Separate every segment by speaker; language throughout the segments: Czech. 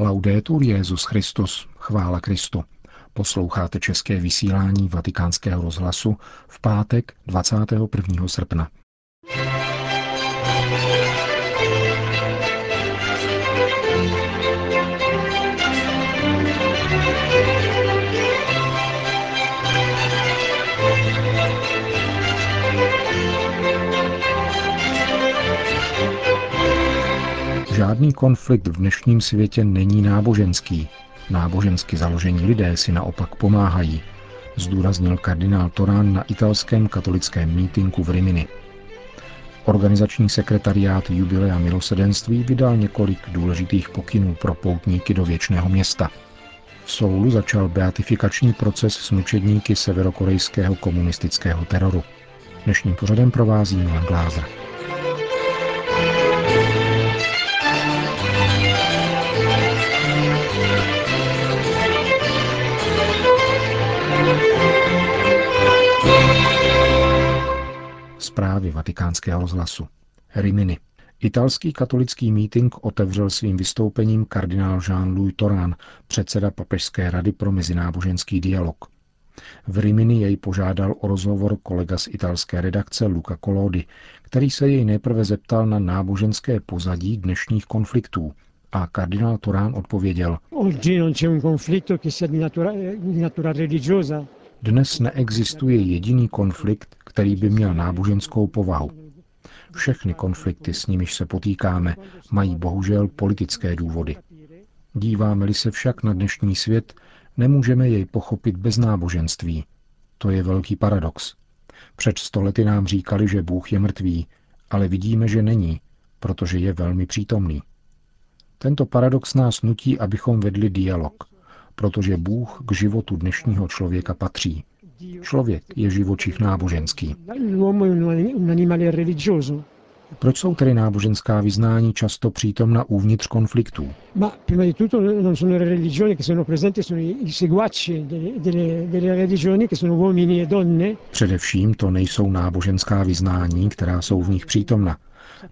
Speaker 1: Laudetur Jezus Christus, chvála Kristu. Posloucháte české vysílání Vatikánského rozhlasu v pátek 21. srpna. Žádný konflikt v dnešním světě není náboženský. Nábožensky založení lidé si naopak pomáhají, zdůraznil kardinál Torán na italském katolickém mítinku v Rimini. Organizační sekretariát Jubilea milosedenství vydal několik důležitých pokynů pro poutníky do věčného města. V Soulu začal beatifikační proces s mučedníky severokorejského komunistického teroru. Dnešním pořadem provází Milan Glázer. Zprávy vatikánského rozhlasu. Rimini. Italský katolický mítink otevřel svým vystoupením kardinál Jean-Louis Torán, předseda Papežské rady pro mezináboženský dialog. V Rimini jej požádal o rozhovor kolega z italské redakce Luca Colodi, který se jej nejprve zeptal na náboženské pozadí dnešních konfliktů a kardinál Torán odpověděl. Dnes neexistuje jediný konflikt, který by měl náboženskou povahu. Všechny konflikty, s nimiž se potýkáme, mají bohužel politické důvody. Díváme-li se však na dnešní svět, nemůžeme jej pochopit bez náboženství. To je velký paradox. Před stolety nám říkali, že Bůh je mrtvý, ale vidíme, že není, protože je velmi přítomný. Tento paradox nás nutí, abychom vedli dialog, protože Bůh k životu dnešního člověka patří. Člověk je živočich náboženský. Proč jsou tedy náboženská vyznání často přítomna uvnitř konfliktů? Především to nejsou náboženská vyznání, která jsou v nich přítomna.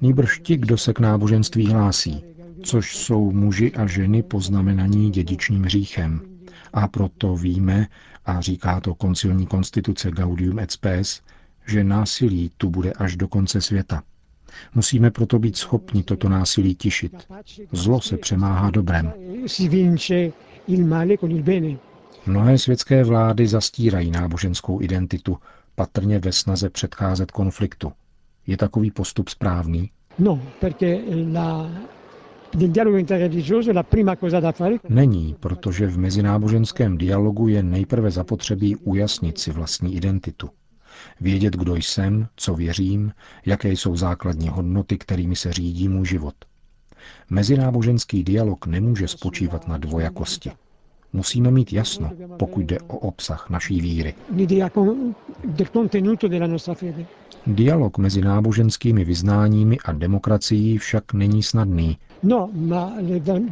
Speaker 1: Nýbrž ti, kdo se k náboženství hlásí, což jsou muži a ženy poznamenaní dědičným hříchem. A proto víme, a říká to koncilní konstituce Gaudium et Spes, že násilí tu bude až do konce světa. Musíme proto být schopni toto násilí tišit. Zlo se přemáhá dobrem. Mnohé světské vlády zastírají náboženskou identitu, patrně ve snaze předcházet konfliktu. Je takový postup správný? No, perché la Není, protože v mezináboženském dialogu je nejprve zapotřebí ujasnit si vlastní identitu. Vědět, kdo jsem, co věřím, jaké jsou základní hodnoty, kterými se řídí můj život. Mezináboženský dialog nemůže spočívat na dvojakosti. Musíme mít jasno, pokud jde o obsah naší víry. Dialog mezi náboženskými vyznáními a demokracií však není snadný. No, ma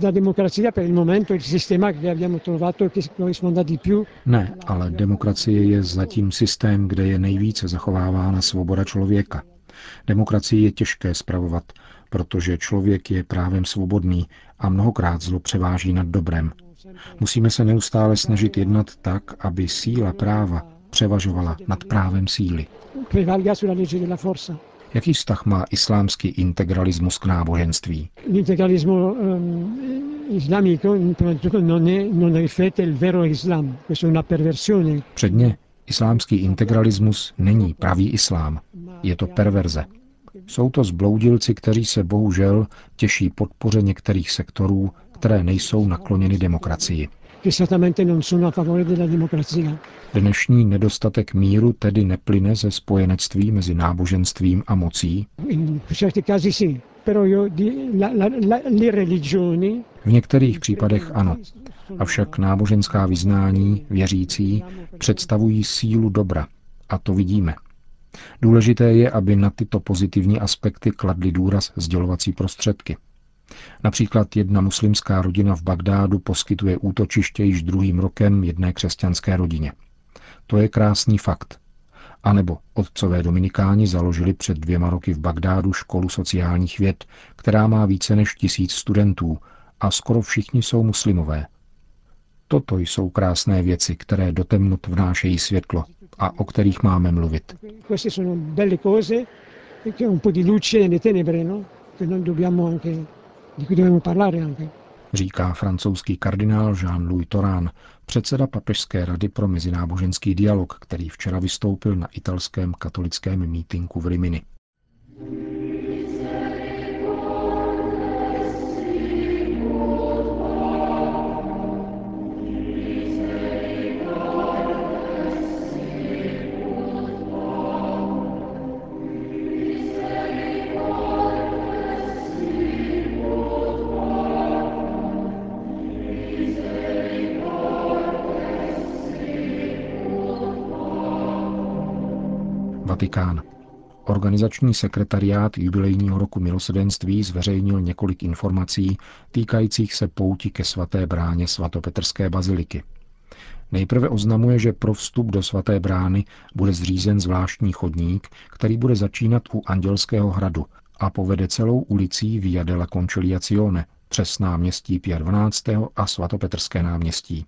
Speaker 1: la democrazia per il momento il sistema che abbiamo trovato che corrisponda di più. Ne, ale demokracie je zatím systém, kde je nejvíce zachovávána svoboda člověka. Demokracii je těžké spravovat, protože člověk je právem svobodný a mnohokrát zlo převáží nad dobrem. Musíme se neustále snažit jednat tak, aby síla práva převažovala nad právem síly. Jaký vztah má islámský integralismus k náboženství? Předně, islámský integralismus není pravý islám, je to perverze. Jsou to zbloudilci, kteří se bohužel těší podpoře některých sektorů, které nejsou nakloněny demokracii. Dnešní nedostatek míru tedy neplyne ze spojenectví mezi náboženstvím a mocí? V některých případech ano. Avšak náboženská vyznání, věřící, představují sílu dobra. A to vidíme. Důležité je, aby na tyto pozitivní aspekty kladly důraz sdělovací prostředky. Například jedna muslimská rodina v Bagdádu poskytuje útočiště již druhým rokem jedné křesťanské rodině. To je krásný fakt. A nebo otcové dominikáni založili před dvěma roky v Bagdádu školu sociálních věd, která má více než tisíc studentů a skoro všichni jsou muslimové. Toto jsou krásné věci, které do temnot vnášejí světlo a o kterých máme mluvit. Říká francouzský kardinál Jean-Louis Torán, předseda Papežské rady pro mezináboženský dialog, který včera vystoupil na italském katolickém mítinku v Rimini. Vatikán. Organizační sekretariát jubilejního roku milosedenství zveřejnil několik informací týkajících se pouti ke svaté bráně svatopetrské baziliky. Nejprve oznamuje, že pro vstup do svaté brány bude zřízen zvláštní chodník, který bude začínat u Andělského hradu a povede celou ulicí Via della Conciliazione přes náměstí Pia 12. a svatopetrské náměstí.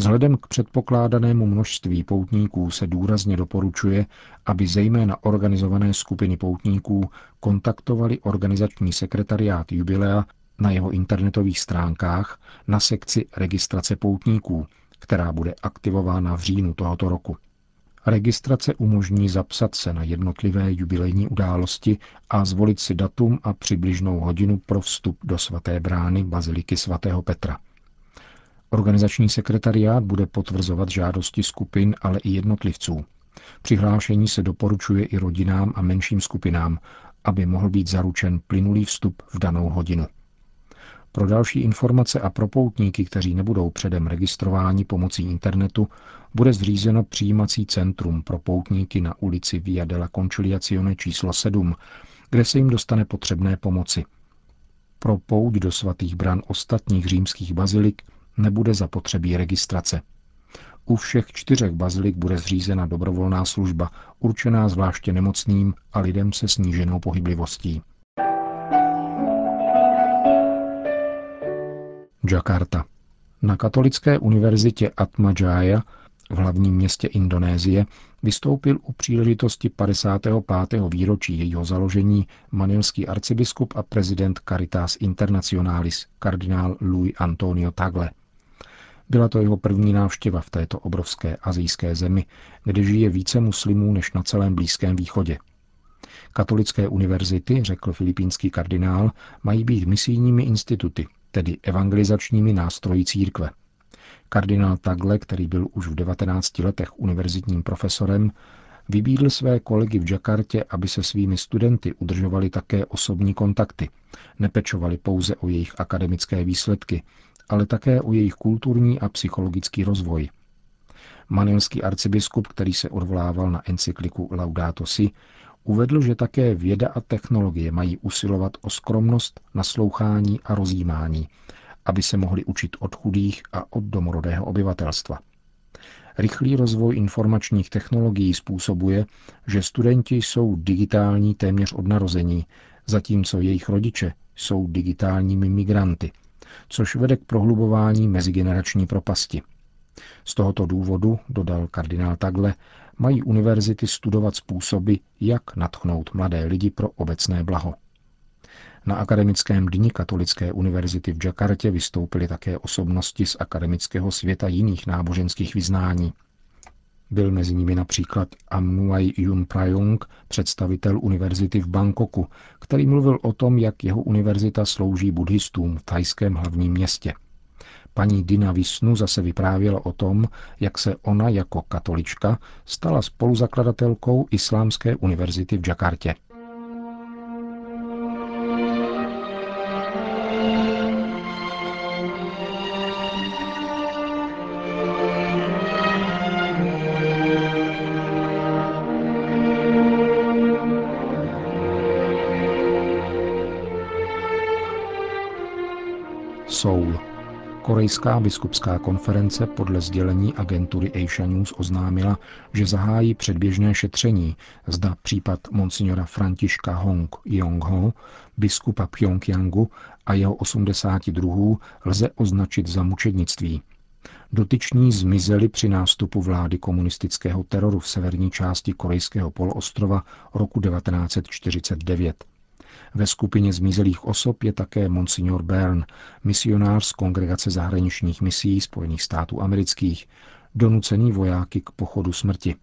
Speaker 1: Vzhledem k předpokládanému množství poutníků se důrazně doporučuje, aby zejména organizované skupiny poutníků kontaktovali organizační sekretariát jubilea na jeho internetových stránkách na sekci registrace poutníků, která bude aktivována v říjnu tohoto roku. Registrace umožní zapsat se na jednotlivé jubilejní události a zvolit si datum a přibližnou hodinu pro vstup do svaté brány Baziliky svatého Petra – Organizační sekretariát bude potvrzovat žádosti skupin, ale i jednotlivců. Přihlášení se doporučuje i rodinám a menším skupinám, aby mohl být zaručen plynulý vstup v danou hodinu. Pro další informace a pro poutníky, kteří nebudou předem registrováni pomocí internetu, bude zřízeno přijímací centrum pro poutníky na ulici Via della Conciliazione číslo 7, kde se jim dostane potřebné pomoci. Pro pouť do svatých bran ostatních římských bazilik nebude zapotřebí registrace. U všech čtyřech bazilik bude zřízena dobrovolná služba, určená zvláště nemocným a lidem se sníženou pohyblivostí. Jakarta. Na katolické univerzitě Atma Jaya v hlavním městě Indonésie vystoupil u příležitosti 55. výročí jejího založení manilský arcibiskup a prezident Caritas Internationalis kardinál Louis Antonio Tagle. Byla to jeho první návštěva v této obrovské azijské zemi, kde žije více muslimů než na celém Blízkém východě. Katolické univerzity, řekl filipínský kardinál, mají být misijními instituty, tedy evangelizačními nástroji církve. Kardinál Tagle, který byl už v 19 letech univerzitním profesorem, vybídl své kolegy v Jakartě, aby se svými studenty udržovali také osobní kontakty, nepečovali pouze o jejich akademické výsledky, ale také o jejich kulturní a psychologický rozvoj. Manilský arcibiskup, který se odvolával na encykliku Laudato Si, uvedl, že také věda a technologie mají usilovat o skromnost, naslouchání a rozjímání, aby se mohli učit od chudých a od domorodého obyvatelstva. Rychlý rozvoj informačních technologií způsobuje, že studenti jsou digitální téměř od narození, zatímco jejich rodiče jsou digitálními migranty, což vede k prohlubování mezigenerační propasti. Z tohoto důvodu, dodal kardinál Tagle, mají univerzity studovat způsoby, jak natchnout mladé lidi pro obecné blaho. Na akademickém dni Katolické univerzity v Jakartě vystoupily také osobnosti z akademického světa jiných náboženských vyznání. Byl mezi nimi například Amnuai Yun Prayung, představitel univerzity v Bangkoku, který mluvil o tom, jak jeho univerzita slouží buddhistům v thajském hlavním městě. Paní Dina Visnu zase vyprávěla o tom, jak se ona jako katolička stala spoluzakladatelkou Islámské univerzity v Jakartě. Soul. Korejská biskupská konference podle sdělení agentury Asia News oznámila, že zahájí předběžné šetření, zda případ monsignora Františka Hong Yong-ho, biskupa Pyongyangu a jeho 82. lze označit za mučednictví. Dotyční zmizeli při nástupu vlády komunistického teroru v severní části korejského poloostrova roku 1949. Ve skupině zmizelých osob je také Monsignor Bern, misionář z Kongregace zahraničních misí Spojených států amerických, donucený vojáky k pochodu smrti.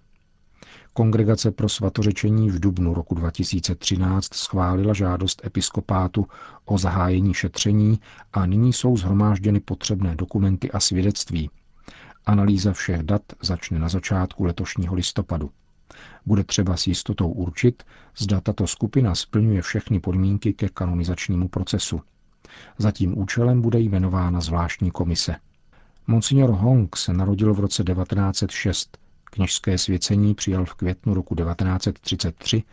Speaker 1: Kongregace pro svatořečení v dubnu roku 2013 schválila žádost episkopátu o zahájení šetření a nyní jsou zhromážděny potřebné dokumenty a svědectví. Analýza všech dat začne na začátku letošního listopadu. Bude třeba s jistotou určit, zda tato skupina splňuje všechny podmínky ke kanonizačnímu procesu. Za tím účelem bude jmenována zvláštní komise. Monsignor Hong se narodil v roce 1906, kněžské svěcení přijal v květnu roku 1933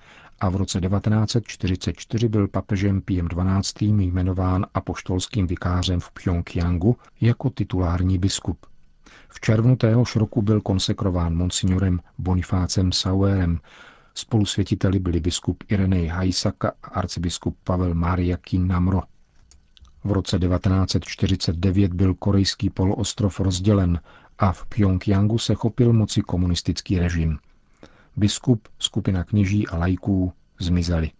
Speaker 1: a v roce 1944 byl papežem Piem XII. jmenován apoštolským vikářem v Pyongyangu jako titulární biskup. V červnu téhož roku byl konsekrován monsignorem Bonifácem Sauerem. Spolusvětiteli byli biskup Irenej Hajsaka a arcibiskup Pavel Mariakin Namro. V roce 1949 byl korejský poloostrov rozdělen a v Pyongyangu se chopil moci komunistický režim. Biskup, skupina kněží a lajků zmizeli.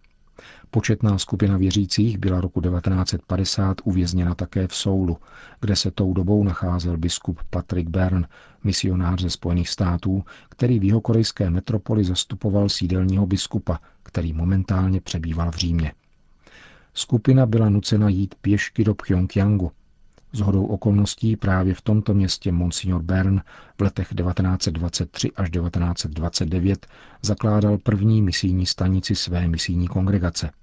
Speaker 1: Početná skupina věřících byla roku 1950 uvězněna také v Soulu, kde se tou dobou nacházel biskup Patrick Byrne, misionář ze Spojených států, který v jihokorejské metropoli zastupoval sídelního biskupa, který momentálně přebýval v Římě. Skupina byla nucena jít pěšky do Pyongyangu. Z hodou okolností právě v tomto městě Monsignor Bern v letech 1923 až 1929 zakládal první misijní stanici své misijní kongregace –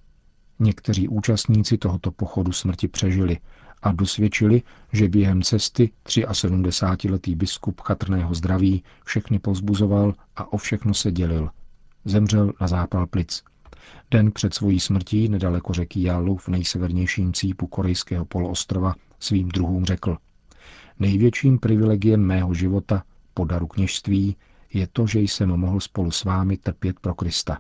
Speaker 1: Někteří účastníci tohoto pochodu smrti přežili a dosvědčili, že během cesty 73-letý biskup chatrného zdraví všechny pozbuzoval a o všechno se dělil. Zemřel na zápal plic. Den před svojí smrtí nedaleko řeky Jalu v nejsevernějším cípu korejského poloostrova svým druhům řekl Největším privilegiem mého života, podaru kněžství, je to, že jsem mohl spolu s vámi trpět pro Krista.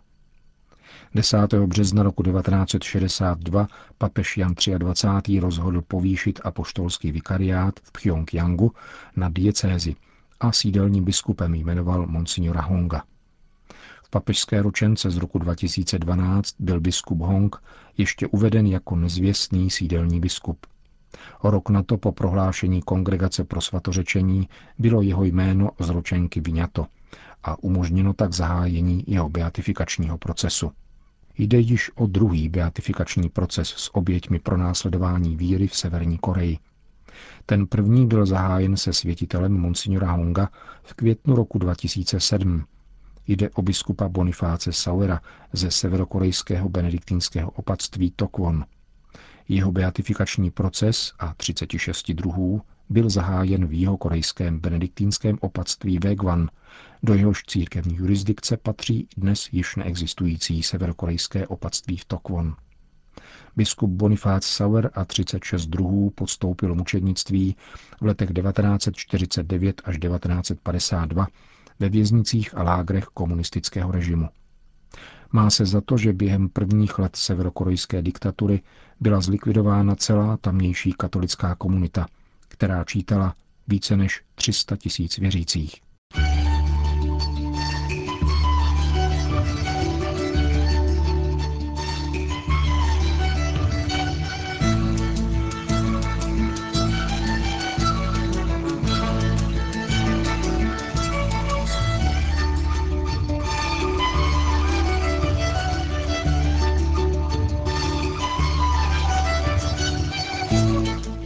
Speaker 1: 10. března roku 1962 papež Jan 23. rozhodl povýšit apoštolský vikariát v Pyongyangu na diecézi a sídelním biskupem jmenoval monsignora Honga. V papežské ročence z roku 2012 byl biskup Hong ještě uveden jako nezvěstný sídelní biskup. Rok na to po prohlášení Kongregace pro svatořečení bylo jeho jméno z ročenky vyňato a umožněno tak zahájení jeho beatifikačního procesu. Jde již o druhý beatifikační proces s oběťmi pro následování víry v Severní Koreji. Ten první byl zahájen se světitelem Monsignora Honga v květnu roku 2007. Jde o biskupa Bonifáce Sauera ze severokorejského benediktinského opatství Tokwon. Jeho beatifikační proces a 36 druhů byl zahájen v jeho korejském benediktínském opatství Wegwan, do jehož církevní jurisdikce patří dnes již neexistující severokorejské opatství v Tokwon. Biskup Bonifác Sauer a 36 druhů podstoupil mučednictví v letech 1949 až 1952 ve věznicích a lágrech komunistického režimu. Má se za to, že během prvních let severokorejské diktatury byla zlikvidována celá tamnější katolická komunita – která čítala více než 300 tisíc věřících.